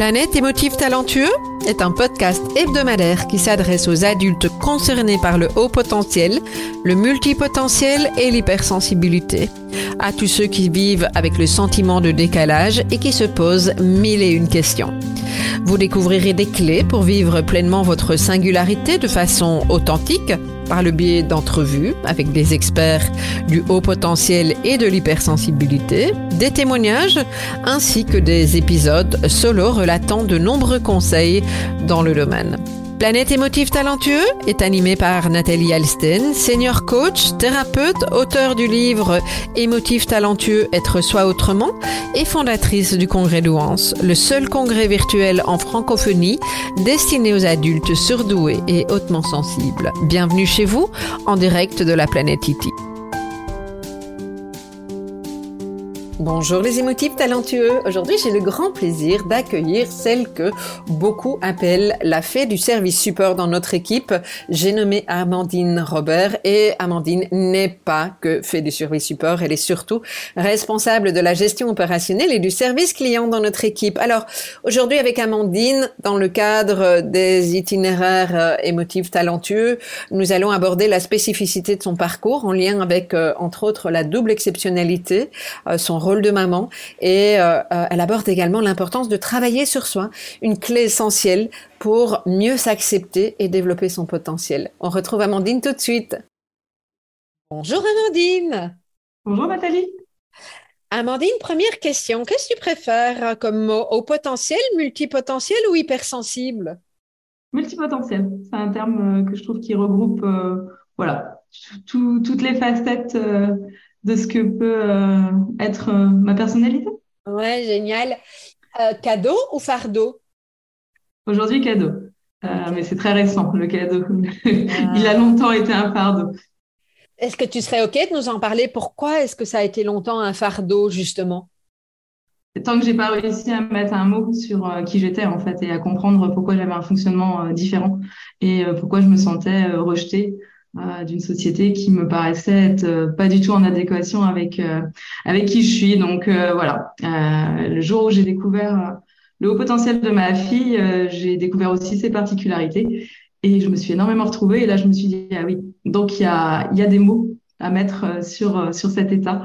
Planète émotif talentueux est un podcast hebdomadaire qui s'adresse aux adultes concernés par le haut potentiel, le multipotentiel et l'hypersensibilité. À tous ceux qui vivent avec le sentiment de décalage et qui se posent mille et une questions. Vous découvrirez des clés pour vivre pleinement votre singularité de façon authentique par le biais d'entrevues avec des experts du haut potentiel et de l'hypersensibilité, des témoignages ainsi que des épisodes solo relatant de nombreux conseils dans le domaine. Planète émotif talentueux est animé par Nathalie Alsten, senior coach, thérapeute, auteur du livre Émotif talentueux, être soi autrement et fondatrice du congrès Douance, le seul congrès virtuel en francophonie destiné aux adultes surdoués et hautement sensibles. Bienvenue chez vous en direct de la planète Iti. Bonjour les émotifs talentueux. Aujourd'hui, j'ai le grand plaisir d'accueillir celle que beaucoup appellent la fée du service support dans notre équipe. J'ai nommé Amandine Robert et Amandine n'est pas que fée du service support, elle est surtout responsable de la gestion opérationnelle et du service client dans notre équipe. Alors, aujourd'hui avec Amandine, dans le cadre des itinéraires euh, émotifs talentueux, nous allons aborder la spécificité de son parcours en lien avec, euh, entre autres, la double exceptionnalité, euh, son rôle de maman et euh, euh, elle aborde également l'importance de travailler sur soi, une clé essentielle pour mieux s'accepter et développer son potentiel. On retrouve Amandine tout de suite. Bonjour Amandine. Bonjour Nathalie. Amandine, première question. Qu'est-ce que tu préfères comme mot? Au potentiel, multipotentiel ou hypersensible? Multipotentiel. C'est un terme euh, que je trouve qui regroupe voilà, toutes les facettes de ce que peut euh, être euh, ma personnalité. Ouais, génial. Euh, cadeau ou fardeau? Aujourd'hui, cadeau. mais c'est très récent, le cadeau. Il a longtemps été un fardeau. Est-ce que tu serais OK de nous en parler? Pourquoi est-ce que ça a été longtemps un fardeau, justement? Tant que j'ai pas réussi à mettre un mot sur qui j'étais, en fait, et à comprendre pourquoi j'avais un fonctionnement différent et pourquoi je me sentais rejetée euh, d'une société qui me paraissait être euh, pas du tout en adéquation avec euh, avec qui je suis. Donc voilà, le jour où j'ai découvert le haut potentiel de ma fille, j'ai découvert aussi ses particularités et je me suis énormément retrouvée. Et là, je me suis dit ah oui, donc il y a il y a des mots à mettre sur sur cet état.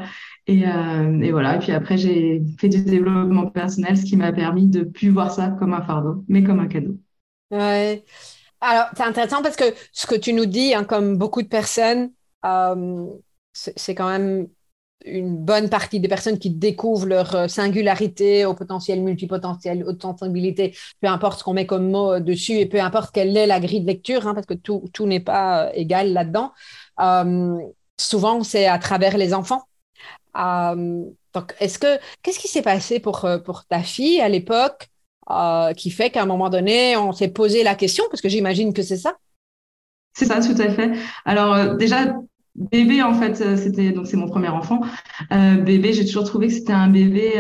Et, et voilà. Et puis après, j'ai fait du développement personnel, ce qui m'a permis de plus voir ça comme un fardeau, mais comme un cadeau. Ouais. Alors, c'est intéressant parce que ce que tu nous dis, hein, comme beaucoup de personnes, euh, c'est quand même une bonne partie des personnes qui découvrent leur euh, singularité au potentiel multipotentiel, haute sensibilité, peu importe ce qu'on met comme mot dessus et peu importe quelle est la grille de lecture, hein, parce que tout, tout n'est pas euh, égal là-dedans. souvent, c'est à travers les enfants. donc, est-ce que qu'est-ce qui s'est passé pour, pour ta fille à l'époque? Euh, qui fait qu'à un moment donné, on s'est posé la question, parce que j'imagine que c'est ça. C'est ça, tout à fait. Alors euh, déjà, bébé, en fait, euh, c'était donc c'est mon premier enfant. bébé, j'ai toujours trouvé que c'était un bébé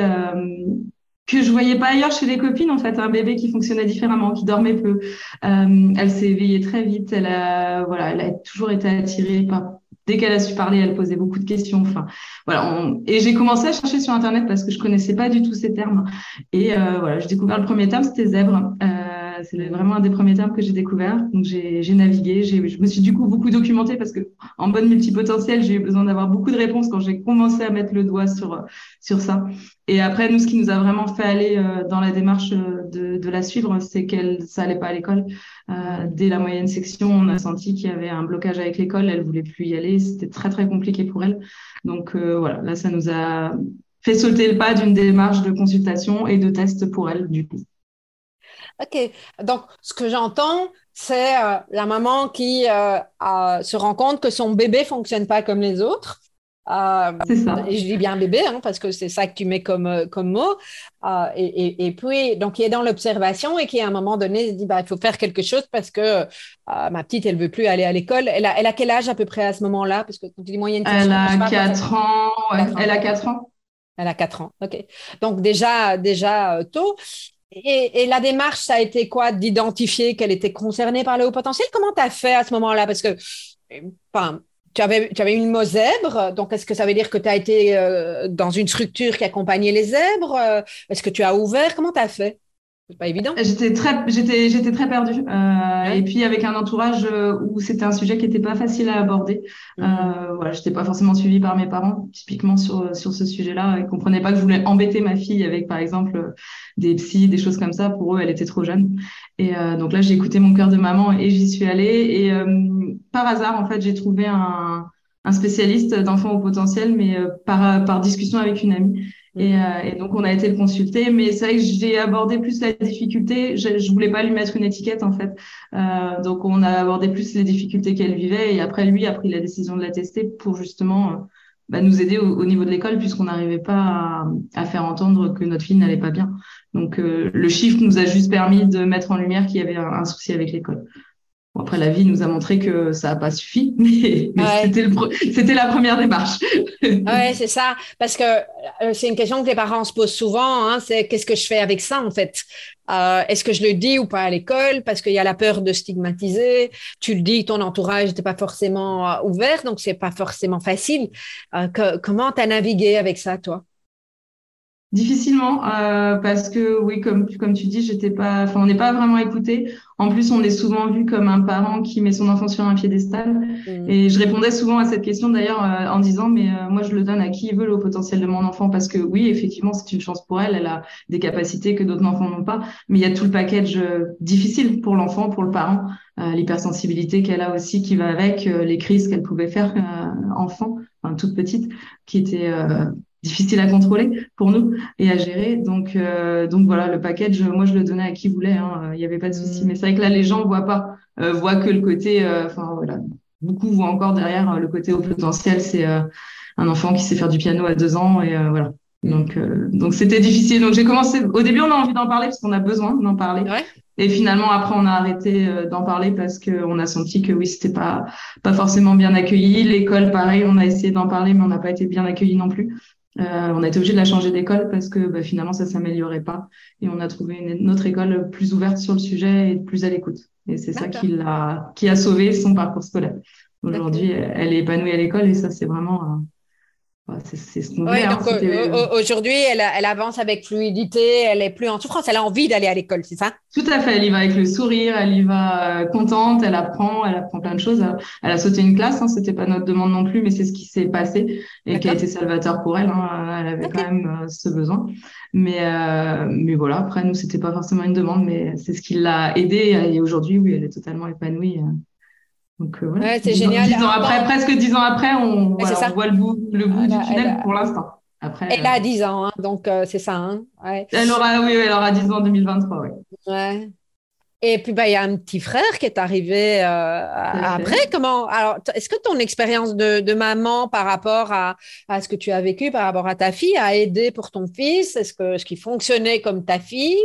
que je voyais pas ailleurs chez les copines en fait un bébé qui fonctionnait différemment qui dormait peu elle s'est éveillée très vite elle a voilà elle a toujours été attirée par dès qu'elle a su parler, elle posait beaucoup de questions. Enfin, voilà. Et j'ai commencé à chercher sur Internet parce que je connaissais pas du tout ces termes. Et euh, voilà, j'ai découvert le premier terme, c'était zèbre. Euh, c'est vraiment un des premiers termes que j'ai découvert. Donc j'ai navigué, je me suis du coup beaucoup documentée parce que en bonne multipotentielle, j'ai eu besoin d'avoir beaucoup de réponses quand j'ai commencé à mettre le doigt sur ça. Et après, nous, ce qui nous a vraiment fait aller euh, dans la démarche de, de la suivre, c'est qu'elle ça allait pas à l'école. Euh, dès la moyenne section, on a senti qu'il y avait un blocage avec l'école. Elle voulait plus y aller. C'était très très compliqué pour elle. Donc euh, voilà, là, ça nous a fait sauter le pas d'une démarche de consultation et de test pour elle du coup. Ok, donc ce que j'entends, c'est euh, la maman qui se rend compte que son bébé fonctionne pas comme les autres euh, c'est ça. Et je dis bien bébé, hein, parce que c'est ça que tu mets comme, euh, comme mot. Euh, et, et, puis, donc, il est dans l'observation et qui, à un moment donné, se dit, bah, il faut faire quelque chose parce que ma petite, elle veut plus aller à l'école. Elle a, elle a quel âge à peu près à ce moment-là? Parce que tu dis moyenne Elle a 4 ans. Elle a 4 ans. Elle a 4 ans, OK. Donc, déjà, déjà tôt. Et, et, la démarche, ça a été quoi D'identifier qu'elle était concernée par le haut potentiel? Comment tu as fait à ce moment-là? Parce que, enfin, tu avais, tu avais une mot zèbre, donc est-ce que ça veut dire que tu as été euh, dans une structure qui accompagnait les zèbres? Euh, Est-ce que tu as ouvert? Comment tu as fait? C'est pas évident. J'étais très, j'étais, j'étais très perdue. Euh, Et puis avec un entourage euh, où c'était un sujet qui n'était pas facile à aborder. Mm euh, voilà, j'étais pas forcément suivie par mes parents, typiquement sur sur ce sujet-là. Ils comprenaient pas que je voulais embêter ma fille avec, par exemple, des psys, des choses comme ça. Pour eux, elle était trop jeune. Et euh, donc là, j'ai écouté mon cœur de maman et j'y suis allée. Et euh, par hasard, en fait, j'ai trouvé un un spécialiste d'enfants au potentiel, mais euh, par, par discussion avec une amie. Et, euh, et, donc, on a été le consulter. Mais c'est vrai que j'ai abordé plus la difficulté. Je, je voulais pas lui mettre une étiquette, en fait. Euh, donc, on a abordé plus les difficultés qu'elle vivait. Et après, lui a pris la décision de la tester pour justement euh, bah, nous aider au, au, niveau de l'école, puisqu'on n'arrivait pas à, à, faire entendre que notre fille n'allait pas bien. Donc, euh, le chiffre nous a juste permis de mettre en lumière qu'il y avait un, un souci avec l'école. Bon, après, la vie nous a montré que ça n'a pas suffi, mais, mais ouais. c'était, le, c'était la première démarche. ouais, c'est ça. Parce que euh, c'est une question que les parents se posent souvent. Hein, c'est qu'est-ce que je fais avec ça, en fait? Euh, Est-ce que je le dis ou pas à l'école? Parce qu'il y a la peur de stigmatiser. Tu le dis, ton entourage n'était pas forcément euh, ouvert, donc c'est pas forcément facile. Que, comment tu as navigué avec ça, toi? Difficilement, euh, parce que oui, comme comme tu dis, j'étais pas, enfin, on n'est pas vraiment écouté. En plus, on est souvent vu comme un parent qui met son enfant sur un piédestal. Mmh. Et je répondais souvent à cette question d'ailleurs euh, en disant, mais euh, moi, je le donne à qui veut le potentiel de mon enfant, parce que oui, effectivement, c'est une chance pour elle. Elle a des capacités que d'autres enfants n'ont pas, mais il y a tout le package euh, difficile pour l'enfant, pour le parent, euh, l'hypersensibilité qu'elle a aussi qui va avec, les crises qu'elle pouvait faire enfant, enfin toute petite, qui était difficile à contrôler pour nous et à gérer. Donc, euh, donc voilà, le package, moi, je le donnais à qui voulait. Hein, il n'y avait pas de souci. Mm. Mais c'est vrai que là, les gens voient pas, euh, voient que le côté, euh, enfin voilà, beaucoup voient encore derrière euh, le côté au potentiel. C'est euh, un enfant qui sait faire du piano à deux ans et voilà. Mm. Donc, donc c'était difficile. Donc j'ai commencé. Au début, on a envie d'en parler parce qu'on a besoin d'en parler. Ouais. Et finalement, après, on a arrêté d'en parler parce qu'on a senti que oui, c'était pas pas forcément bien accueilli. L'école, pareil, on a essayé d'en parler, mais on n'a pas été bien accueilli non plus. Euh, on a été obligé de la changer d'école parce que bah, finalement ça s'améliorait pas et on a trouvé une, autre école plus ouverte sur le sujet et plus à l'écoute. Et c'est ça qui l'a qui a sauvé son parcours scolaire. Aujourd'hui, elle est épanouie à l'école et ça c'est vraiment c'est ce qu'on ouais, hein, euh, Aujourd'hui, elle, elle, avance avec fluidité, elle est plus en souffrance, elle a envie d'aller à l'école, c'est ça? Tout à fait, elle y va avec le sourire, elle y va euh, contente, elle apprend, elle apprend plein de choses. Elle a sauté une classe, hein, c'était pas notre demande non plus, mais c'est ce qui s'est passé et qui a été salvateur pour elle. Hein, elle avait okay. quand même euh, ce besoin. Mais, euh, mais voilà, après, nous, c'était pas forcément une demande, mais c'est ce qui l'a aidée. Et aujourd'hui, oui, elle est totalement épanouie. Donc euh, voilà. Ouais, c'est génial. Dix ans après, presque dix ans après, on, voilà, on voit le bout, le bout du tunnel a... pour l'instant. Après, elle euh... a 10 ans, hein, donc euh, c'est ça. Hein, ouais. Elle aura, oui, elle aura 10 ans en 2023, oui. Ouais. Et puis, bah, il y a un petit frère qui est arrivé euh, après. Fait. Comment Alors, est-ce que ton expérience de, de, maman par rapport à, à, ce que tu as vécu, par rapport à ta fille, a aidé pour ton fils? Est-ce que ce qui fonctionnait comme ta fille?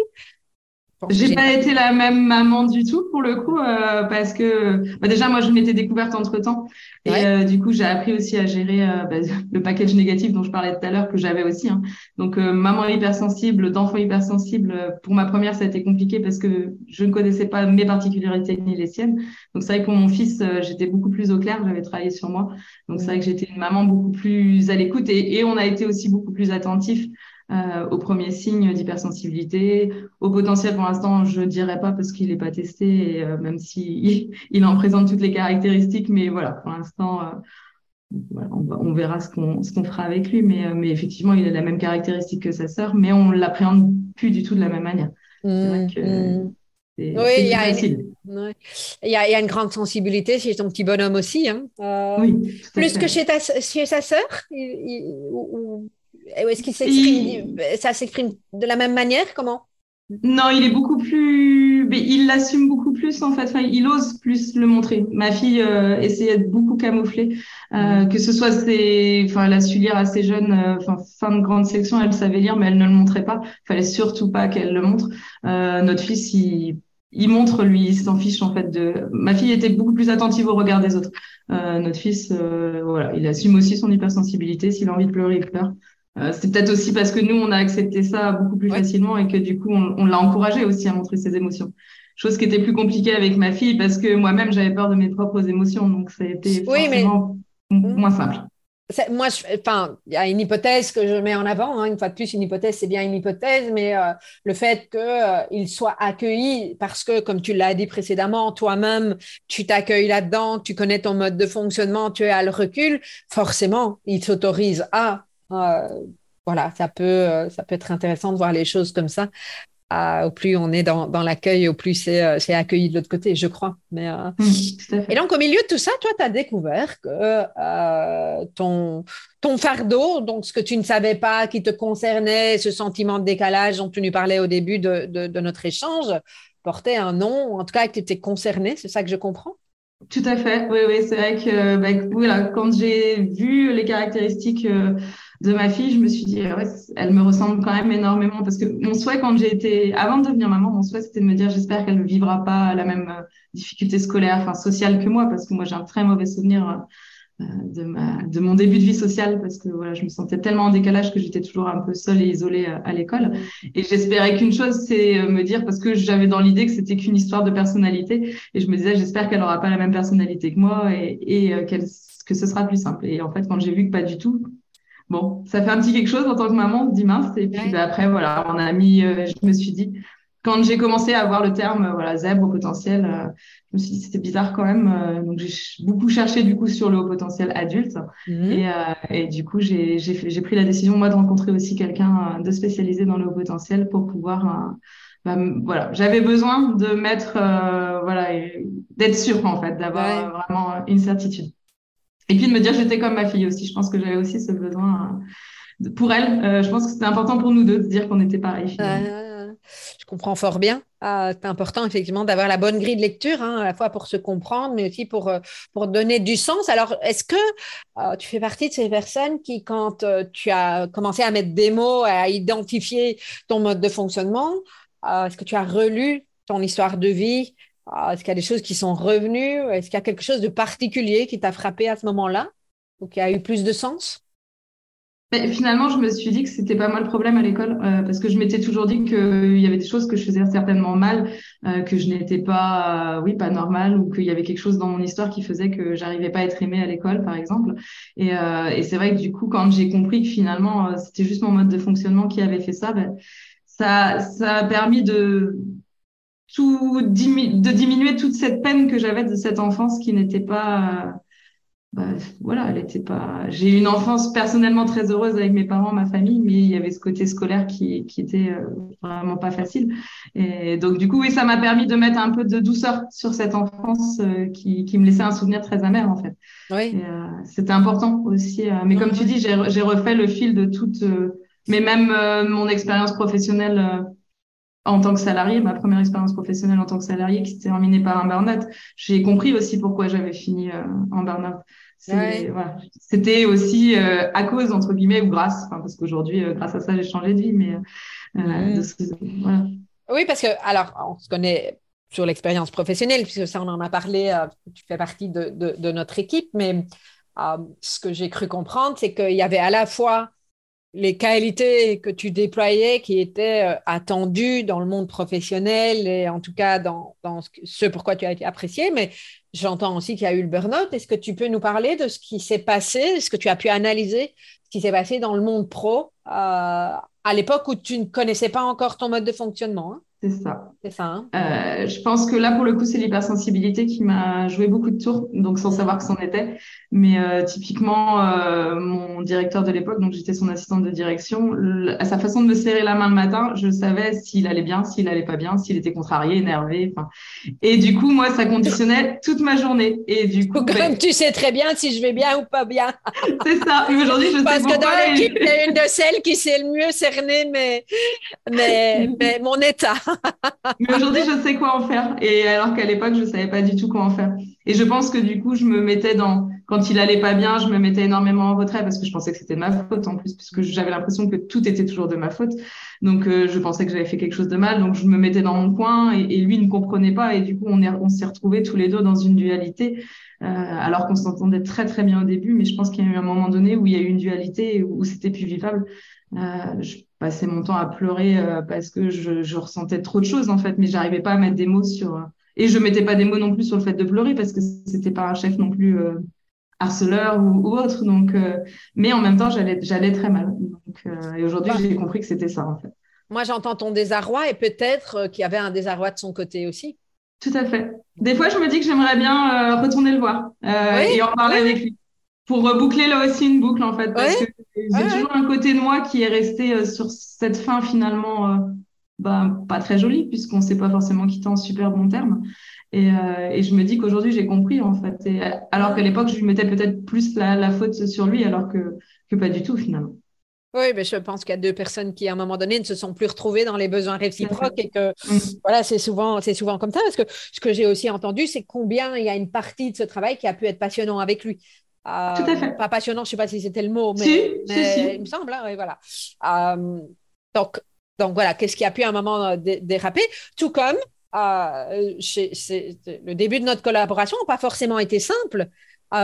J'ai pas été la même maman du tout pour le coup euh, parce que bah déjà moi je m'étais découverte entre temps et ouais. euh, du coup j'ai appris aussi à gérer euh, bah, le package négatif dont je parlais tout à l'heure que j'avais aussi hein. donc euh, maman hypersensible d'enfant hypersensible pour ma première ça a été compliqué parce que je ne connaissais pas mes particularités ni les siennes donc c'est vrai que pour mon fils euh, j'étais beaucoup plus au clair j'avais travaillé sur moi donc c'est vrai que j'étais une maman beaucoup plus à l'écoute et, et on a été aussi beaucoup plus attentif euh, aux premiers signes d'hypersensibilité. Au potentiel, pour l'instant, je dirais pas parce qu'il n'est pas testé, et, euh, même s'il il en présente toutes les caractéristiques. Mais voilà, pour l'instant, euh, voilà, on, on, verra ce qu'on ce qu'on fera avec lui. Mais, euh, mais effectivement, il a la même caractéristique que sa sœur, mais on l'appréhende plus du tout de la même manière. Mmh, C'est vrai que mmh. Oui, il y, a une, ouais. il, y a, il y a une grande sensibilité chez ton petit bonhomme aussi. Hein. Euh, oui, plus que chez, ta, chez sa sœur ou, est-ce qu'il s'exprime, il... ça s'exprime de la même manière Comment? Non, il est beaucoup plus, il l'assume beaucoup plus en fait. Enfin, il ose plus le montrer. Ma fille euh, essayait de beaucoup camoufler, euh, que ce soit ses, enfin, elle a su lire assez jeune, euh, enfin fin de grande section, elle savait lire, mais elle ne le montrait pas. Il fallait surtout pas qu'elle le montre. Euh, notre fils, il il montre lui, il s'en fiche en fait de. Ma fille était beaucoup plus attentive au regard des autres. Euh, notre fils, euh, voilà, il assume aussi son hypersensibilité. S'il a envie de pleurer, il pleure. Euh, c'est peut-être aussi parce que nous, on a accepté ça beaucoup plus ouais. facilement et que du coup, on, on l'a encouragé aussi à montrer ses émotions. Chose qui était plus compliquée avec ma fille parce que moi-même, j'avais peur de mes propres émotions. Donc, ça a été oui, forcément mais... moins simple. moi, enfin, il y a une hypothèse que je mets en avant. Hein. Une fois de plus, une hypothèse, c'est bien une hypothèse, mais euh, le fait qu'il soit accueilli parce que, comme tu l'as dit précédemment, toi-même, tu t'accueilles là-dedans, tu connais ton mode de fonctionnement, tu as le recul, forcément, il s'autorise à. Voilà, ça peut, ça peut être intéressant de voir les choses comme ça. Au plus on est dans, l'accueil, au plus euh, c'est accueilli de l'autre côté, je crois. Mais, euh, mmh, et donc, au milieu de tout ça, toi, tu as découvert que euh, ton, ton fardeau, donc ce que tu ne savais pas qui te concernait, ce sentiment de décalage dont tu nous parlais au début de, notre échange, portait un nom, en tout cas que tu étais concerné, c'est ça que je comprends? Tout à fait, oui, oui, c'est vrai que bah, voilà, quand j'ai vu les caractéristiques de ma fille, je me suis dit, ouais, elle me ressemble quand même énormément parce que mon souhait quand j'ai été, avant de devenir maman, mon souhait c'était de me dire, j'espère qu'elle ne vivra pas la même euh, difficulté scolaire, enfin sociale que moi parce que moi j'ai un très mauvais souvenir euh, de, ma, de mon début de vie sociale parce que voilà, je me sentais tellement en décalage que j'étais toujours un peu seule et isolée euh, à, l'école. Et j'espérais qu'une chose, c'est me dire, parce que j'avais dans l'idée que c'était qu'une histoire de personnalité, et je me disais, j'espère qu'elle n'aura pas la même personnalité que moi et, et que ce sera plus simple. Et en fait, quand j'ai vu que pas du tout, bon, ça fait un petit quelque chose en tant que maman, on se dit mince. Et puis bah, après, voilà, on a mis, euh, je me suis dit, quand j'ai commencé à voir le terme euh, voilà, zèbre au potentiel, euh, je me suis dit c'était bizarre quand même. donc j'ai beaucoup cherché du coup sur le haut potentiel adulte. Mhm. Et, et, du coup, j'ai pris la décision, moi, de rencontrer aussi quelqu'un de spécialisé dans le haut potentiel pour pouvoir. Bah, voilà, j'avais besoin de mettre, voilà, d'être sûre en fait, d'avoir vraiment une certitude. Et puis de me dire j'étais comme ma fille aussi. Je pense que j'avais aussi ce besoin euh, pour elle. Euh, je pense que c'était important pour nous deux de dire qu'on était pareil. je comprends fort bien. Ah, c'est important effectivement d'avoir la bonne grille de lecture, hein, à la fois pour se comprendre, mais aussi pour, euh, pour donner du sens. Alors, est-ce que tu fais partie de ces personnes qui, quand tu as commencé à mettre des mots, à identifier ton mode de fonctionnement, est-ce que tu as relu ton histoire de vie est-ce qu'il y a des choses qui sont revenues? Est-ce qu'il y a quelque chose de particulier qui t'a frappé à ce moment-là? Ou qui a eu plus de sens? Mais finalement, je me suis dit que c'était pas moi le problème à l'école euh, parce que je m'étais toujours dit qu'il y avait des choses que je faisais certainement mal, euh, que je n'étais pas, euh, oui, pas normale ou qu'il y avait quelque chose dans mon histoire qui faisait que j'arrivais pas à être aimée à l'école, par exemple. Et, et c'est vrai que du coup, quand j'ai compris que finalement c'était juste mon mode de fonctionnement qui avait fait ça, ben, ça, ça a permis de tout de diminuer toute cette peine que j'avais de cette enfance qui n'était pas bah, voilà elle était pas j'ai eu une enfance personnellement très heureuse avec mes parents ma famille mais il y avait ce côté scolaire qui qui était euh, vraiment pas facile. Et donc du coup oui ça m'a permis de mettre un peu de douceur sur cette enfance euh, qui qui me laissait un souvenir très amer en fait. Oui. Euh, c'était important aussi mais comme tu dis j'ai refait le fil de toute mais même mon expérience professionnelle en tant que salarié, ma première expérience professionnelle en tant que salarié qui s'est terminée par un burn-out, j'ai compris aussi pourquoi j'avais fini euh, en burn-out. C'était aussi euh, à cause, entre guillemets, ou grâce, parce qu'aujourd'hui, euh, grâce à ça, j'ai changé de vie, mais voilà. Oui, parce que, alors, on se connaît sur l'expérience professionnelle, puisque ça, on en a parlé, tu fais partie de, de, de notre équipe, mais ce que j'ai cru comprendre, c'est qu'il y avait à la fois les qualités que tu déployais qui étaient euh, attendues dans le monde professionnel et en tout cas dans, ce pourquoi tu as été apprécié, mais j'entends aussi qu'il y a eu le burn-out. Est-ce que tu peux nous parler de ce qui s'est passé Est-ce que tu as pu analyser ce qui s'est passé dans le monde pro euh, à l'époque où tu ne connaissais pas encore ton mode de fonctionnement hein? C'est ça. C'est ça. Hein. Euh, je pense que là, pour le coup, c'est l'hypersensibilité qui m'a joué beaucoup de tours, donc sans savoir que c'en était. Mais euh, typiquement, euh, mon directeur de l'époque, donc j'étais son assistante de direction, à sa façon de me serrer la main le matin, je savais s'il allait bien, s'il allait pas bien, s'il était contrarié, énervé. Et du coup, moi, ça conditionnait toute ma journée. Et du coup, comme ben tu sais très bien si je vais bien ou pas bien. c'est ça. Et aujourd'hui, je Parce sais que dans l'équipe, es une de celles qui sait le mieux cerner mais, mais, mais mon état. Mais aujourd'hui, je sais quoi en faire. Et alors qu'à l'époque, je savais pas du tout quoi en faire. Et je pense que du coup, je me mettais dans, quand il allait pas bien, je me mettais énormément en retrait parce que je pensais que c'était de ma faute en plus, puisque j'avais l'impression que tout était toujours de ma faute. Donc, euh, je pensais que j'avais fait quelque chose de mal. Donc, je me mettais dans mon coin et, lui ne comprenait pas. Et du coup, on, on s'est retrouvés tous les deux dans une dualité. Euh, alors qu'on s'entendait très très bien au début, mais je pense qu'il y a eu un moment donné où il y a eu une dualité où c'était plus vivable. Euh, je passais mon temps à pleurer euh, parce que je, je, ressentais trop de choses en fait, mais j'arrivais pas à mettre des mots sur. Euh, et je mettais pas des mots non plus sur le fait de pleurer parce que c'était pas un chef non plus harceleur ou, autre. Donc, mais en même temps, j'allais, j'allais très mal. Donc, et aujourd'hui, j'ai compris que c'était ça en fait. Moi, j'entends ton désarroi et peut-être qu'il y avait un désarroi de son côté aussi. Tout à fait. Des fois, je me dis que j'aimerais bien retourner le voir et en parler avec lui pour reboucler là aussi une boucle en fait parce que j'ai toujours un côté de moi qui est resté sur cette fin finalement bah, pas très jolie puisqu'on ne sait pas forcément quitter en super bon terme. Et, euh, et je me dis qu'aujourd'hui, j'ai compris, en fait. Et, alors qu'à l'époque, je lui mettais peut-être plus la, la, faute sur lui, alors que, que pas du tout, finalement. Oui, mais je pense qu'il y a deux personnes qui, à un moment donné, ne se sont plus retrouvées dans les besoins réciproques et que, mm. voilà, c'est souvent, c'est souvent comme ça. Parce que ce que j'ai aussi entendu, c'est combien il y a une partie de ce travail qui a pu être passionnant avec lui. Euh, Tout à fait. Pas passionnant, je ne sais pas si c'était le mot, mais, si, si, il me semble, hein, voilà. Euh, donc, donc voilà, qu'est-ce qui a pu à un moment euh, déraper? Tout comme euh, le début de notre collaboration n'a pas forcément été simple.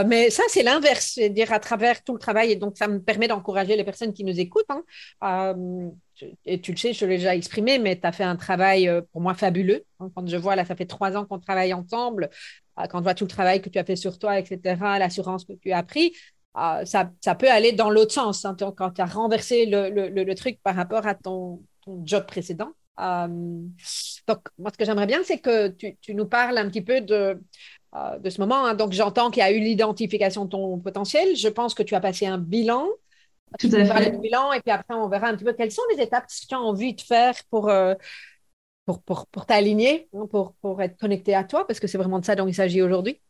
Mais ça, c'est l'inverse, c'est-à-dire à travers tout le travail. Et donc, ça me permet d'encourager les personnes qui nous écoutent. Hein. et tu le sais, je l'ai déjà exprimé, mais tu as fait un travail pour moi fabuleux. Hein. Quand je vois, là, ça fait trois ans qu'on travaille ensemble, quand je vois tout le travail que tu as fait sur toi, etc., l'assurance que tu as pris, ça, ça, peut aller dans l'autre sens. Hein. Quand tu as renversé le, le, le, truc par rapport à ton, job précédent. Euh, donc, moi, ce que j'aimerais bien, c'est que tu, tu, nous parles un petit peu de, euh, de ce moment. Hein. Donc, j'entends qu'il y a eu l'identification de ton potentiel. Je pense que tu as passé un bilan. Tout à fait. bilan et puis après, on verra un petit peu quelles sont les étapes que tu as envie de faire pour, euh, pour, pour, pour t'aligner, hein, pour, pour être connecté à toi, parce que c'est vraiment de ça dont il s'agit aujourd'hui.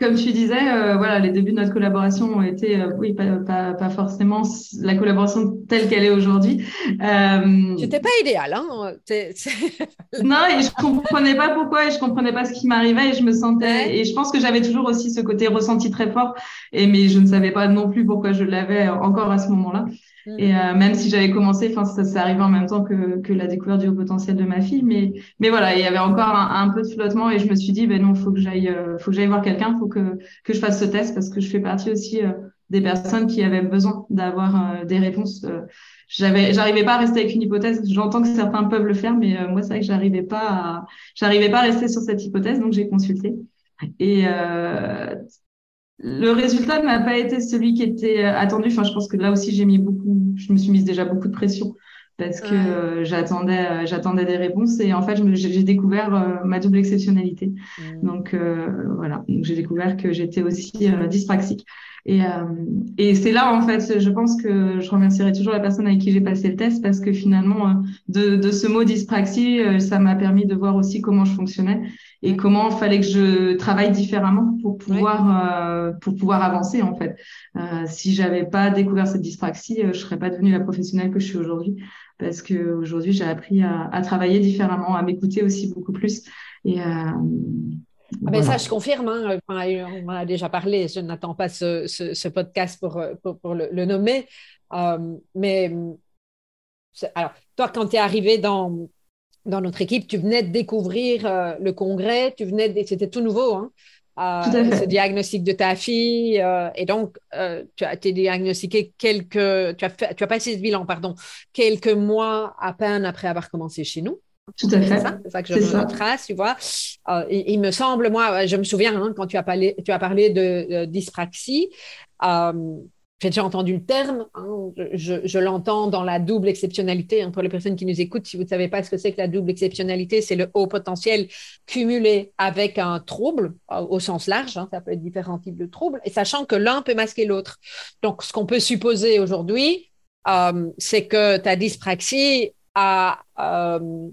Comme tu disais, euh, voilà, les débuts de notre collaboration ont été, euh, oui, pas, pas, pas, forcément la collaboration telle qu'elle est aujourd'hui. Euh, C'était pas idéal, hein Non, et je comprenais pas pourquoi, et je comprenais pas ce qui m'arrivait, et je me sentais, et je pense que j'avais toujours aussi ce côté ressenti très fort, et mais je ne savais pas non plus pourquoi je l'avais encore à ce moment-là. Et euh, même si j'avais commencé, enfin, ça s'est arrivé en même temps que, que la découverte du haut potentiel de ma fille, mais, mais voilà, il y avait encore un, un peu de flottement et je me suis dit, ben non, faut que j'aille, euh, faut que j'aille voir quelqu'un, que, je fasse ce test parce que je fais partie aussi euh, des personnes qui avaient besoin d'avoir des réponses. j'avais, j'arrivais pas à rester avec une hypothèse. J'entends que certains peuvent le faire, mais moi, c'est vrai que j'arrivais pas à, j'arrivais pas à rester sur cette hypothèse, donc j'ai consulté. Et euh, le résultat n'a pas été celui qui était euh, attendu. Enfin, je pense que là aussi, j'ai mis beaucoup, je me suis mise déjà beaucoup de pression parce que euh, j'attendais, euh, j'attendais des réponses et en fait, j'ai découvert ma double exceptionnalité. Mmh. Donc voilà, donc j'ai découvert que j'étais aussi dyspraxique. Et, et c'est là, en fait, je pense que je remercierai toujours la personne avec qui j'ai passé le test parce que finalement, de, de ce mot dyspraxie, ça m'a permis de voir aussi comment je fonctionnais et comment il fallait que je travaille différemment pour pouvoir euh, pour pouvoir avancer en fait. Euh, si j'avais pas découvert cette dyspraxie, euh, je serais pas devenue la professionnelle que je suis aujourd'hui parce que aujourd'hui j'ai appris à, à, travailler différemment, à m'écouter aussi beaucoup plus et euh, ah ben ça, je confirme. Hein. on en a déjà parlé. Je n'attends pas ce, ce, ce, podcast pour, pour, pour le, le, nommer. Euh, mais alors, toi, quand tu es arrivé dans, dans notre équipe, tu venais de découvrir euh, le congrès, tu venais c'était tout nouveau, hein, euh, ce diagnostic de ta fille, euh, et donc tu as été diagnostiqué quelques, tu as, fait, tu as passé ce bilan, pardon, quelques mois à peine après avoir commencé chez nous. Tout à fait. C'est ça, que je retrace, tu vois? Il, me semble, moi, je me souviens hein, quand tu as parlé, tu as parlé de, de dyspraxie j'ai déjà entendu le terme, hein, je, l'entends dans la double exceptionnalité. Hein, pour les personnes qui nous écoutent, si vous ne savez pas ce que c'est que la double exceptionnalité, c'est le haut potentiel cumulé avec un trouble euh, au sens large. Hein, ça peut être différents types de troubles, et sachant que l'un peut masquer l'autre. Donc, ce qu'on peut supposer aujourd'hui, euh, c'est que ta dyspraxie a euh,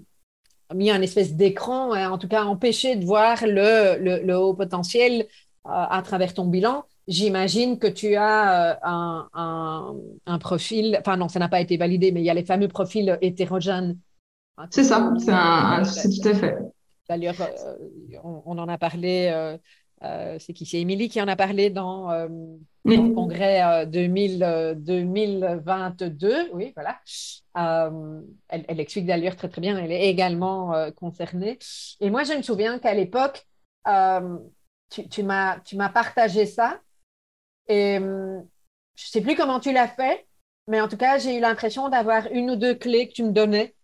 mis un espèce d'écran, en tout cas empêché de voir le, le haut potentiel à travers ton bilan J'imagine que tu as euh, un, profil, enfin non, ça n'a pas été validé, mais il y a les fameux profils hétérogènes. C'est ça, c'est tout à fait. D'ailleurs, euh, on, en a parlé, euh, c'est qui C'est Émilie qui en a parlé dans, le congrès 2000, 2022, oui, voilà. Elle, explique d'ailleurs très très bien, elle est également concernée. Et moi, je me souviens qu'à l'époque, tu, tu m'as partagé ça et je ne sais plus comment tu l'as fait, mais en tout cas, j'ai eu l'impression d'avoir une ou deux clés que tu me donnais.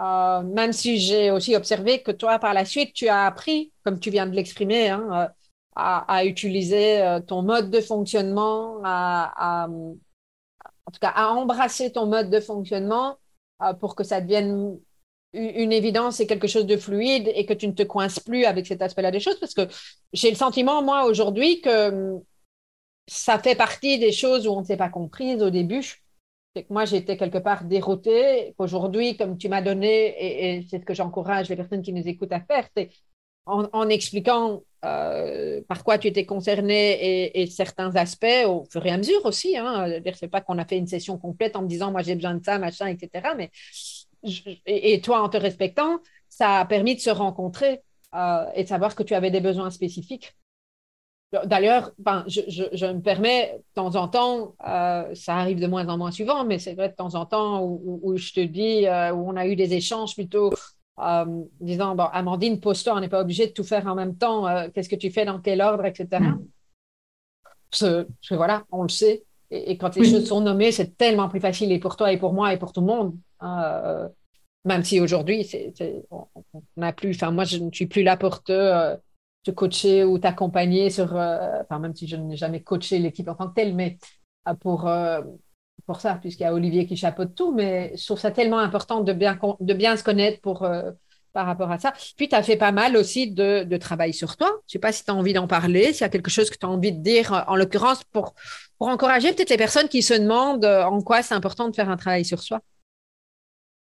Euh, même si j'ai aussi observé que toi, par la suite, tu as appris, comme tu viens de l'exprimer, hein, euh, à, utiliser ton mode de fonctionnement, à, en tout cas à embrasser ton mode de fonctionnement pour que ça devienne une évidence et quelque chose de fluide et que tu ne te coinces plus avec cet aspect-là des choses parce que j'ai le sentiment, moi, aujourd'hui, que ça fait partie des choses où on ne s'est pas comprise au début. C'est que moi, j'étais quelque part déroutée. Aujourd'hui, comme tu m'as donné, et, c'est ce que j'encourage les personnes qui nous écoutent à faire, c'est en, expliquant euh, par quoi tu étais concerné et, certains aspects au fur et à mesure aussi. Hein. C'est pas qu'on a fait une session complète en me disant, moi, j'ai besoin de ça, machin, etc. Mais et, toi en te respectant, ça a permis de se rencontrer euh, et de savoir que tu avais des besoins spécifiques. D'ailleurs, ben, je, me permets, de temps en temps, euh, ça arrive de moins en moins souvent, mais c'est vrai de temps en temps où, je te dis, où on a eu des échanges plutôt disant, bon, Amandine, pose-toi, on n'est pas obligé de tout faire en même temps, qu'est-ce que tu fais, dans quel ordre, etc. Parce que, voilà, on le sait. Et, quand les choses sont nommées, c'est tellement plus facile et pour toi et pour moi et pour tout le monde. Euh, même si aujourd'hui, on n'a plus, enfin, moi, je ne suis plus là pour te, euh, te coacher ou t'accompagner sur, euh, enfin, même si je n'ai jamais coaché l'équipe en tant que telle, mais pour, pour ça, puisqu'il y a Olivier qui chapeaute tout, mais je trouve ça tellement important de bien, de bien se connaître pour, par rapport à ça. Puis, tu as fait pas mal aussi de, de travail sur toi. Je ne sais pas si tu as envie d'en parler, s'il y a quelque chose que tu as envie de dire, en l'occurrence, pour, pour encourager peut-être les personnes qui se demandent en quoi c'est important de faire un travail sur soi.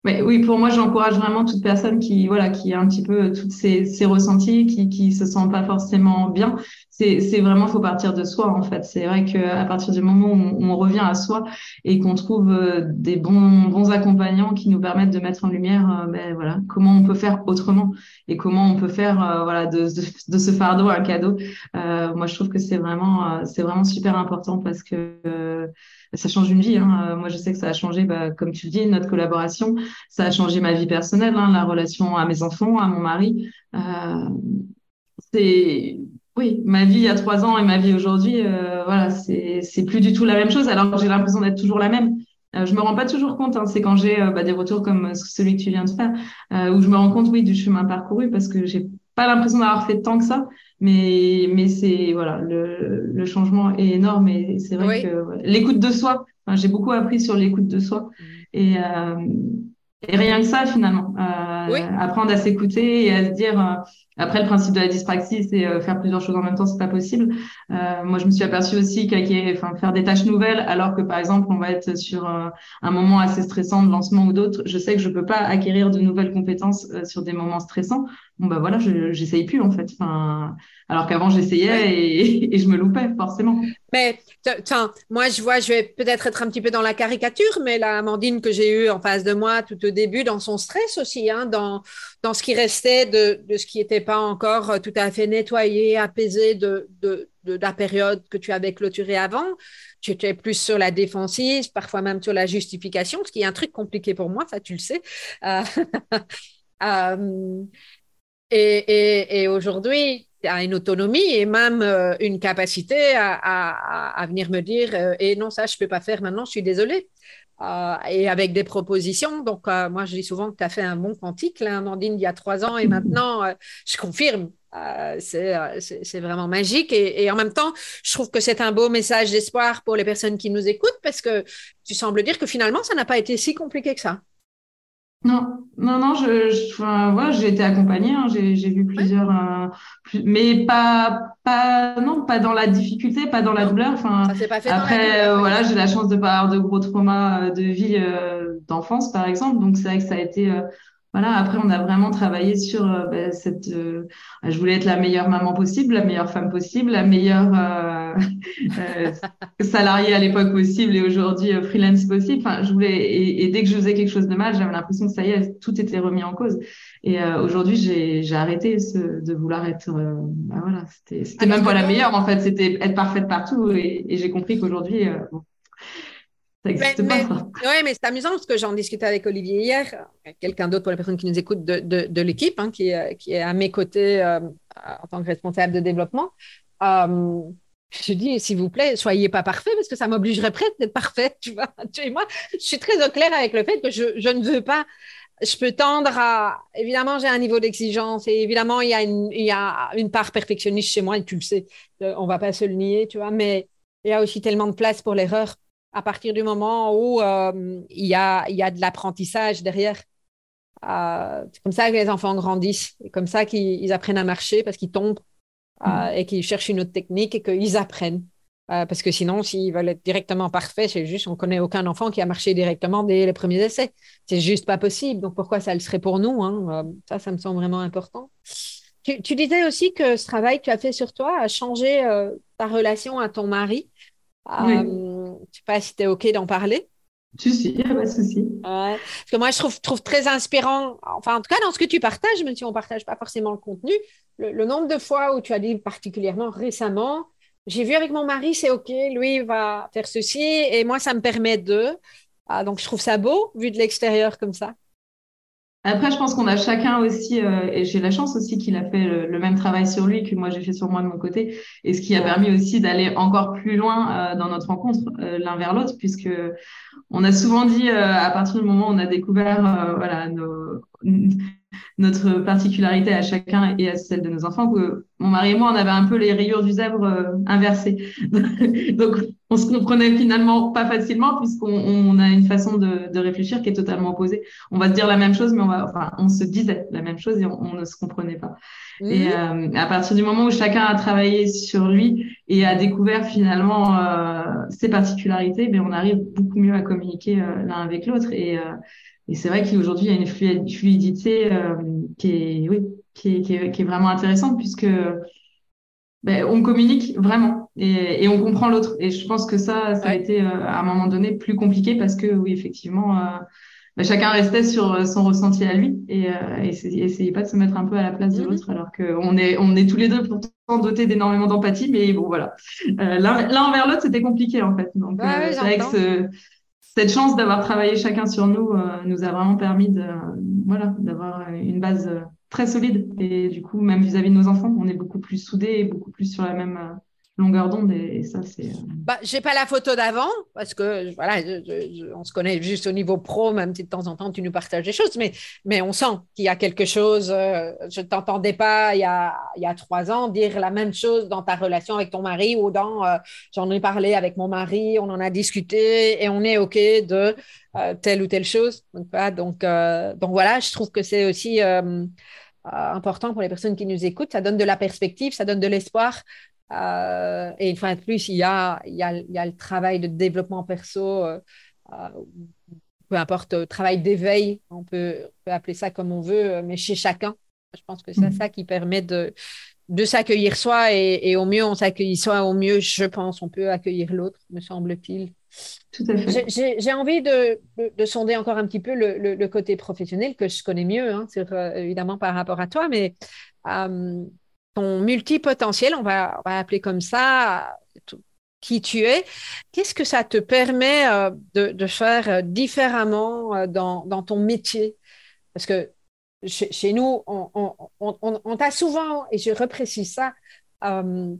Mais oui, pour moi, j'encourage vraiment toute personne qui, voilà, qui a un petit peu ces, ces ressentis, qui, qui se sent pas forcément bien. C'est, vraiment, faut partir de soi, en fait. C'est vrai qu'à partir du moment où on, revient à soi et qu'on trouve euh, des bons, bons accompagnants qui nous permettent de mettre en lumière, euh, ben, voilà, comment on peut faire autrement et comment on peut faire, euh, voilà, de, de, ce fardeau un cadeau. moi, je trouve que c'est vraiment, c'est vraiment super important parce que ça change une vie. Hein. Moi, je sais que ça a changé, bah, comme tu le dis, notre collaboration. Ça a changé ma vie personnelle, hein, la relation à mes enfants, à mon mari. C'est oui, ma vie il y a trois ans et ma vie aujourd'hui, euh, voilà, c'est plus du tout la même chose. Alors que j'ai l'impression d'être toujours la même. Euh, je me rends pas toujours compte. Hein, c'est quand j'ai euh, bah, des retours comme celui que tu viens de faire, euh, où je me rends compte, oui, du chemin parcouru parce que j'ai pas l'impression d'avoir fait tant que ça. Mais, mais c'est voilà, le, le, changement est énorme et c'est vrai que l'écoute de soi. j'ai beaucoup appris sur l'écoute de soi mmh. et, euh, et rien que ça finalement. Euh, apprendre à s'écouter et à se dire. Euh, après, le principe de la dyspraxie, c'est euh, faire plusieurs choses en même temps, c'est pas possible. Euh, moi, je me suis aperçue aussi qu'à enfin, faire des tâches nouvelles, alors que par exemple, on va être sur un, un moment assez stressant de lancement ou d'autres. Je sais que je peux pas acquérir de nouvelles compétences sur des moments stressants bon bah voilà, je j'essaye plus en fait. Enfin, alors qu'avant j'essayais et, et, je me loupais forcément. Mais tiens, moi je vois, je vais peut-être être un petit peu dans la caricature, mais la Amandine que j'ai eue en face de moi tout au début, dans son stress aussi, hein, dans dans ce qui restait de, de ce qui n'était pas encore tout à fait nettoyé, apaisé de, de, de la période que tu avais clôturée avant. Tu étais plus sur la défensive, parfois même sur la justification, ce qui est un truc compliqué pour moi, ça tu le sais. Euh, euh, et, et, et aujourd'hui, tu as une autonomie et même euh, une capacité à, à, à, venir me dire euh, et non, ça, je ne peux pas faire maintenant, je suis désolée. Euh, et avec des propositions. Donc, moi, je dis souvent que tu as fait un bon quantique, là, Amandine, il y a trois ans, et maintenant, je confirme. c'est vraiment magique et, et, en même temps, je trouve que c'est un beau message d'espoir pour les personnes qui nous écoutent parce que tu sembles dire que finalement, ça n'a pas été si compliqué que ça. Non, non, non, je, je j'ai été accompagnée, hein, j'ai, j'ai vu plusieurs, euh, mais pas, pas, non, pas dans la difficulté, pas dans la douleur. Enfin, après, euh, voilà, j'ai la chance de pas avoir de gros traumas euh, de vie d'enfance, par exemple, donc c'est vrai que ça a été voilà, après, on a vraiment travaillé sur euh, ben, cette. Euh, je voulais être la meilleure maman possible, la meilleure femme possible, la meilleure euh, salariée à l'époque possible et aujourd'hui freelance possible. Enfin, je voulais. Et, dès que je faisais quelque chose de mal, j'avais l'impression que ça y est, tout était remis en cause. Et aujourd'hui, j'ai, arrêté ce, de vouloir être. Ben voilà, c'était, c'était même pas la meilleure en fait. C'était être parfaite partout. Et, et j'ai compris qu'aujourd'hui, bon, mais, Oui, mais c'est amusant parce que j'en discutais avec Olivier hier, quelqu'un d'autre pour les personnes qui nous écoutent de, de, de l'équipe, hein, qui, qui, est à mes côtés euh, en tant que responsable de développement. Euh, je dis, s'il vous plaît, soyez pas parfait parce que ça m'obligerait presque d'être parfaite, tu vois. Tu et moi, je suis très au clair avec le fait que je, je ne veux pas je peux tendre à. Évidemment, j'ai un niveau d'exigence et évidemment, il y, a une, il y a une part perfectionniste chez moi et tu le sais, euh, on va pas se le nier, tu vois, mais il y a aussi tellement de place pour l'erreur à partir du moment où euh, il, y a, y a de l'apprentissage derrière. Euh, c'est comme ça que les enfants grandissent, c'est comme ça qu'ils apprennent à marcher parce qu'ils tombent mm. et qu'ils cherchent une autre technique et qu'ils apprennent. Euh, parce que sinon, s'ils veulent être directement parfaits, c'est juste, on connaît aucun enfant qui a marché directement dès les premiers essais. C'est juste pas possible. Donc, pourquoi ça le serait pour nous hein? Euh, Ça, ça me semble vraiment important. Tu, disais aussi que ce travail que tu as fait sur toi a changé euh, ta relation à ton mari. Oui. Je ne sais pas si tu es OK d'en parler. Si, si, pas de souci. Parce que moi, je trouve, trouve, très inspirant, enfin, en tout cas, dans ce que tu partages, même si on ne partage pas forcément le contenu, le, nombre de fois où tu as dit particulièrement récemment, j'ai vu avec mon mari, c'est OK, lui va faire ceci et moi, ça me permet de. Ah, donc, je trouve ça beau, vu de l'extérieur comme ça. Après, je pense qu'on a chacun aussi, euh, et j'ai la chance aussi qu'il a fait le, même travail sur lui que moi j'ai fait sur moi de mon côté, et ce qui a permis aussi d'aller encore plus loin euh, dans notre rencontre euh, l'un vers l'autre, puisque on a souvent dit à partir du moment où on a découvert voilà nos, notre particularité à chacun et à celle de nos enfants, que mon mari et moi, on avait un peu les rayures du zèbre euh, inversées. Donc, on se comprenait finalement pas facilement puisqu'on a une façon de, de, réfléchir qui est totalement opposée. On va se dire la même chose, mais on va, enfin, on se disait la même chose et on, ne se comprenait pas. Et euh, à partir du moment où chacun a travaillé sur lui et a découvert finalement euh, ses particularités, ben on arrive beaucoup mieux à communiquer l'un avec l'autre et et c'est vrai qu'aujourd'hui, il y a une fluidité euh, qui, est, oui, qui, est, qui, est, qui, est, vraiment intéressante puisque ben, on communique vraiment et, et on comprend l'autre. Et je pense que ça, ça a été euh, à un moment donné plus compliqué parce que oui, effectivement, euh, ben, chacun restait sur son ressenti à lui et, et essayait pas de se mettre un peu à la place de mm-hmm. l'autre alors qu'on est, on est tous les deux pourtant dotés d'énormément d'empathie. Mais bon, voilà. L'un envers l'autre, c'était compliqué en fait. Donc, c'est vrai que ce, cette chance d'avoir travaillé chacun sur nous euh, nous a vraiment permis de, voilà, d'avoir une base euh, très solide. Et du coup, même vis-à-vis de nos enfants, on est beaucoup plus soudés et beaucoup plus sur la même euh, longueur d'onde et, ça c'est. Euh, bah, j'ai pas la photo d'avant parce que voilà, on se connaît juste au niveau pro, même si de temps en temps tu nous partages des choses, mais mais on sent qu'il y a quelque chose. Euh, je t'entendais pas il y a il y a trois ans dire la même chose dans ta relation avec ton mari ou dans euh, j'en ai parlé avec mon mari, on en a discuté et on est ok de telle ou telle chose. Donc donc voilà, je trouve que c'est aussi important pour les personnes qui nous écoutent. Ça donne de la perspective, ça donne de l'espoir euh, et une fois de plus, il y a, il y a, il y a le travail de développement perso, euh, euh, peu importe, travail d'éveil, on peut, peut, appeler ça comme on veut, mais chez chacun. Je pense que c'est mhm. ça qui permet de, de s'accueillir soi et, et, au mieux on s'accueille soi, au mieux, je pense, on peut accueillir l'autre, me semble-t-il. J'ai envie de, de, sonder encore un petit peu le, le, côté professionnel que je connais mieux, hein, sur, évidemment par rapport à toi, mais ton multipotentiel, on va, on va appeler comme ça, qui tu es, qu'est-ce que ça te permet euh, de, faire euh, différemment euh, dans, dans, ton métier? Parce que chez, nous, on, on, t'a souvent, et je reprécise ça,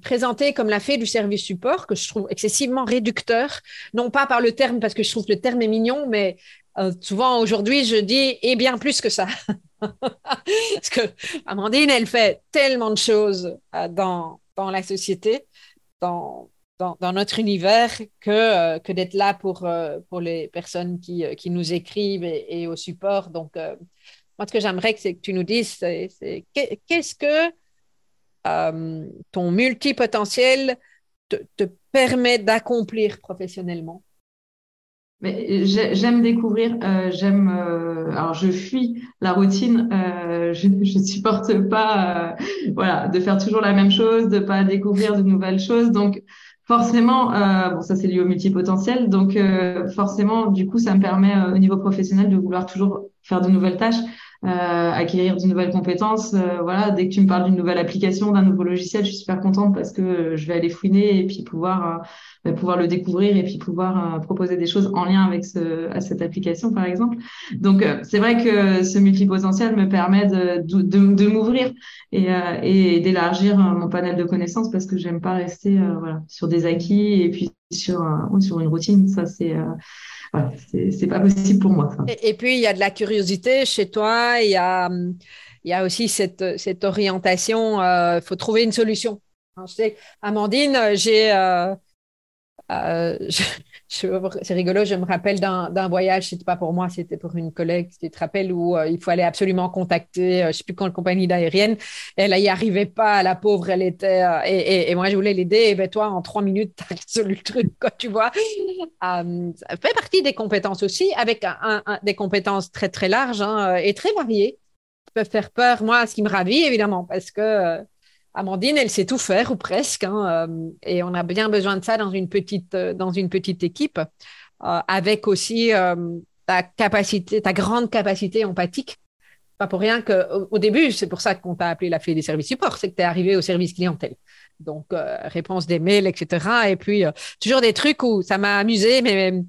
présenté comme la fée du service support, que je trouve excessivement réducteur, non pas par le terme, parce que je trouve que le terme est mignon, mais souvent aujourd'hui, je dis, et bien plus que ça. Parce que Amandine, elle fait tellement de choses euh, dans, la société, dans, notre univers, que, euh, que d'être là pour, euh, les personnes qui, nous écrivent et, au support. Donc, moi, ce que j'aimerais que, tu nous dises, c'est qu'est-ce que ton multipotentiel te, te permet d'accomplir professionnellement? Mais j'aime découvrir, euh, j'aime. Euh, alors je fuis la routine. Euh, je ne supporte pas, euh, voilà, de faire toujours la même chose, de pas découvrir de nouvelles choses. Donc forcément, euh, bon ça c'est lié au multipotentiel. Donc forcément, du coup, ça me permet au niveau professionnel de vouloir toujours faire de nouvelles tâches. Acquérir de nouvelles compétences. voilà, dès que tu me parles d'une nouvelle application, d'un nouveau logiciel, je suis super contente parce que je vais aller fouiner et puis pouvoir pouvoir le découvrir et puis pouvoir euh, proposer des choses en lien avec ce, à cette application, par exemple. Donc, euh, c'est vrai que ce multipotentiel me permet de, de, m'ouvrir et, euh, et d'élargir mon panel de connaissances parce que j'aime pas rester voilà, sur des acquis et puis sur, sur une routine. Ça, c'est c'est pas possible pour moi. Et, puis, il y a de la curiosité chez toi, il y a, il y a aussi cette, cette orientation, il faut trouver une solution. je sais, Amandine, j'ai euh, c'est rigolo, je me rappelle d'un voyage, c'était pas pour moi, c'était pour une collègue, tu te rappelles, où euh, il fallait absolument contacter, euh, je sais plus quelle compagnie d'aérienne, elle n'y arrivait pas, la pauvre, elle était, et, et, moi je voulais l'aider, et ben toi, en trois minutes, tu as résolu le truc, quoi, tu vois. ça fait partie des compétences aussi, avec un, des compétences très très larges hein, et très variées, qui peuvent faire peur. Moi, ce qui me ravit, évidemment, parce que Amandine, elle sait tout faire ou presque, hein, euh, et on a bien besoin de ça dans une petite, euh, dans une petite équipe, euh, avec aussi ta capacité, ta grande capacité empathique. Pas pour rien qu'au au début, c'est pour ça qu'on t'a appelé la fée des services support, c'est que tu es arrivé au service clientèle. Donc, réponse des mails, etc. Et puis, toujours des trucs où ça m'a amusé, mais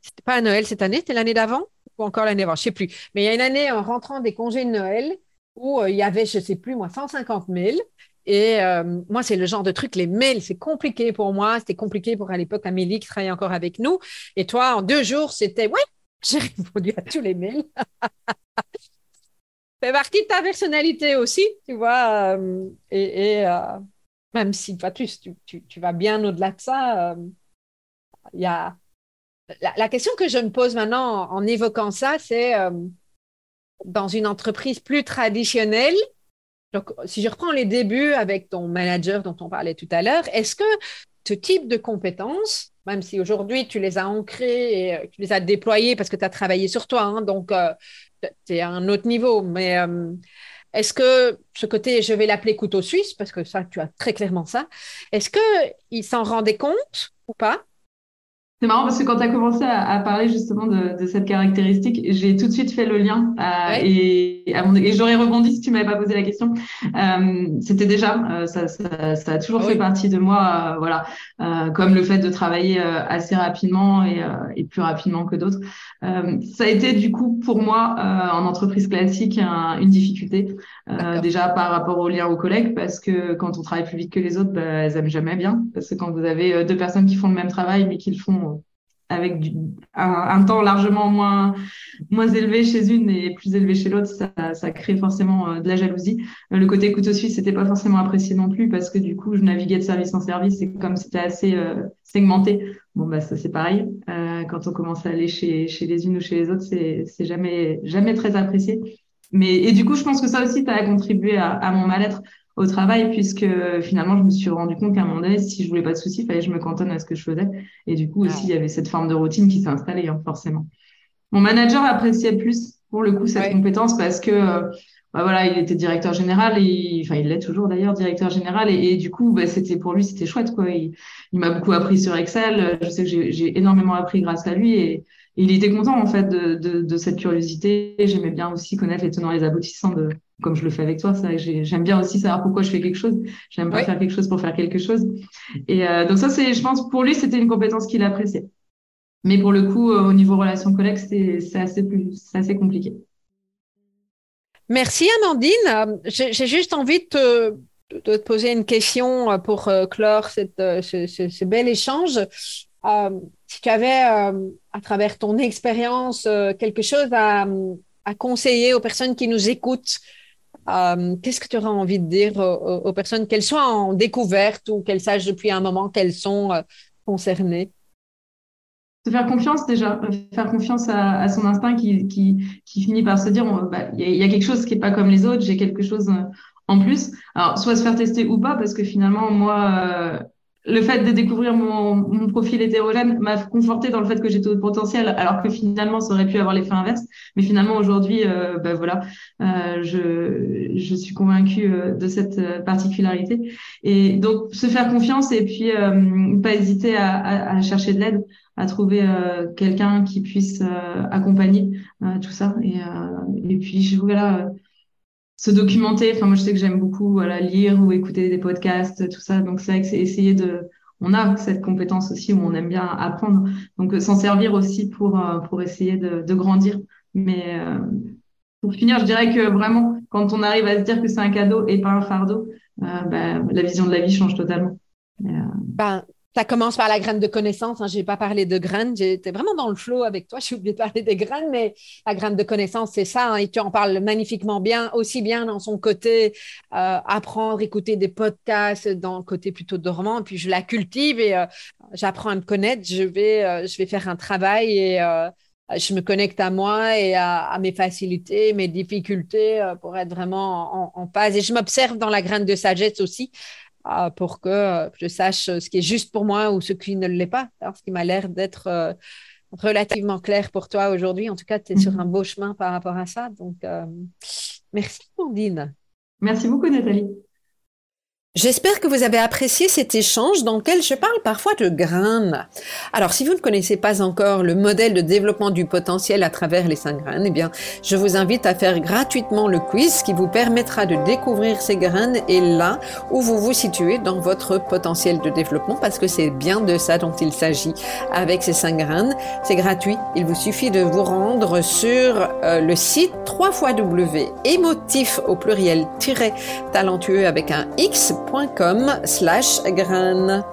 c'était pas à Noël cette année, c'était l'année d'avant ou encore l'année d'avant, je sais plus. Mais il y a une année, en rentrant des congés de Noël, où il y avait, je sais plus, moi, 150 mails. Et euh, moi, c'est le genre de truc, les mails, c'est compliqué pour moi. C'était compliqué pour à l'époque Amélie qui travaillait encore avec nous. Et toi, en deux jours, c'était ouais, j'ai répondu à tous les mails. fait partie de ta personnalité aussi, tu vois. Euh, et, euh, même si toi, tu, tu, vas bien au-delà de ça, il y a la, question que je me pose maintenant en évoquant ça, c'est dans une entreprise plus traditionnelle donc, si je reprends les débuts avec ton manager dont on parlait tout à l'heure, est-ce que ce type de compétences, même si aujourd'hui tu les as ancrées et euh, tu les as déployées parce que tu as travaillé sur toi, hein, donc euh, tu es à un autre niveau, mais euh, est-ce que ce côté, je vais l'appeler couteau suisse, parce que ça, tu as très clairement ça, est-ce qu'ils s'en rendaient compte ou pas c'est marrant parce que quand tu as commencé à, parler justement de, cette caractéristique, j'ai tout de suite fait le lien euh, et, et j'aurais rebondi si tu m'avais pas posé la question. Euh, C'était déjà, euh, ça, ça, ça, a toujours fait partie de moi, euh, voilà, euh, comme le fait de travailler assez rapidement et, et, plus rapidement que d'autres. ça a été du coup pour moi en entreprise classique une difficulté déjà par rapport au lien aux collègues parce que quand on travaille plus vite que les autres, bah, elles aiment jamais bien. Parce que quand vous avez deux personnes qui font le même travail mais qui le font avec un, temps largement moins, moins élevé chez une et plus élevé chez l'autre, ça, crée forcément euh, de la jalousie. Euh, le côté couteau suisse, c'était pas forcément apprécié non plus parce que du coup, je naviguais de service en service et comme c'était assez euh, segmenté, bon bah ça c'est pareil. quand on commence à aller chez, chez les unes ou chez les autres, c'est, jamais jamais très apprécié. Mais et du coup, je pense que ça aussi, ça a contribué à mon mal-être au travail, puisque finalement, je me suis rendu compte qu'à un moment donné, si je voulais pas de soucis, il fallait que je me cantonne à ce que je faisais. Et du coup, aussi, il y avait cette forme de routine qui s'est installée, hein, forcément. Mon manager appréciait plus, pour le coup, cette compétence parce que, euh, bah voilà, il était directeur général et, enfin, il l'est toujours d'ailleurs, directeur général. Et, du coup, bah, c'était pour lui, c'était chouette, quoi. Il, il m'a beaucoup appris sur Excel. Je sais que j'ai énormément appris grâce à lui et, il était content, en fait, de, de, de cette curiosité. J'aimais bien aussi connaître les tenants et les aboutissants de, comme je le fais avec toi, ça, j'aime bien aussi savoir pourquoi je fais quelque chose. J'aime pas faire quelque chose pour faire quelque chose. Et euh, donc ça, c'est, je pense, pour lui, c'était une compétence qu'il appréciait. Mais pour le coup, euh, au niveau relation collègue, c'est assez plus, c'est assez compliqué. Merci Amandine. J'ai juste envie de te, poser une question pour euh, clore cette, ce, bel échange. Si tu avais, à travers ton expérience, quelque chose à, conseiller aux personnes qui nous écoutent euh, qu'est-ce que tu auras envie de dire aux, personnes, qu'elles soient en découverte ou qu'elles sachent depuis un moment qu'elles sont euh, concernées? Se faire confiance déjà, faire confiance à, son instinct qui, finit par se dire bah, il y, a quelque chose qui n'est pas comme les autres, j'ai quelque chose euh, en plus. Alors, soit se faire tester ou pas, parce que finalement, moi, le fait de découvrir mon, mon profil hétérogène m'a conforté dans le fait que j'étais au potentiel, alors que finalement, ça aurait pu avoir l'effet inverse. Mais finalement, aujourd'hui, euh, ben voilà, euh, je, je suis convaincue euh, de cette euh, particularité. Et donc, se faire confiance et puis pas hésiter à, à, à chercher de l'aide, à trouver quelqu'un qui puisse accompagner tout ça. Et, et puis, je, voilà se documenter. Enfin, moi, je sais que j'aime beaucoup lire ou écouter des podcasts, tout ça. Donc, c'est vrai que c'est essayer de. On a cette compétence aussi où on aime bien apprendre. Donc, euh, s'en servir aussi pour, euh, pour essayer de, grandir. Mais euh, pour finir, je dirais que vraiment, quand on arrive à se dire que c'est un cadeau et pas un fardeau, ben, la vision de la vie change totalement. ben, ça commence par la graine de connaissance. Hein. Je n'ai pas parlé de graines. J'étais vraiment dans le flow avec toi. J'ai oublié de parler des graines, mais la graine de connaissance, c'est ça. Hein. Et tu en parles magnifiquement bien, aussi bien dans son côté euh, apprendre, écouter des podcasts, dans le côté plutôt dormant. Puis je la cultive et euh, j'apprends à me connaître. Je vais, euh, je vais faire un travail et je me connecte à moi et à, mes facilités, mes difficultés pour être vraiment en, en phase. Et je m'observe dans la graine de sagesse aussi. Ah, pour que euh, je sache ce qui est juste pour moi ou ce qui ne l'est pas. Alors, ce qui m'a l'air d'être euh, relativement clair pour toi aujourd'hui. En tout cas, tu es sur mhm. un beau chemin par rapport à ça. Donc, euh, merci, Ondine. Merci beaucoup, Nathalie. J'espère que vous avez apprécié cet échange dans lequel je parle parfois de graines. Alors, si vous ne connaissez pas encore le modèle de développement du potentiel à travers les cinq graines, eh bien, je vous invite à faire gratuitement le quiz qui vous permettra de découvrir ces graines et là où vous vous situez dans votre potentiel de développement parce que c'est bien de ça dont il s'agit avec ces cinq graines. C'est gratuit. Il vous suffit de vous rendre sur euh, le site 3 W émotif au pluriel talentueux avec un X slash graine.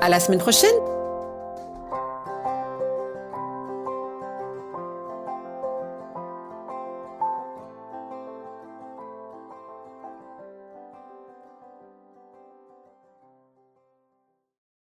À la semaine prochaine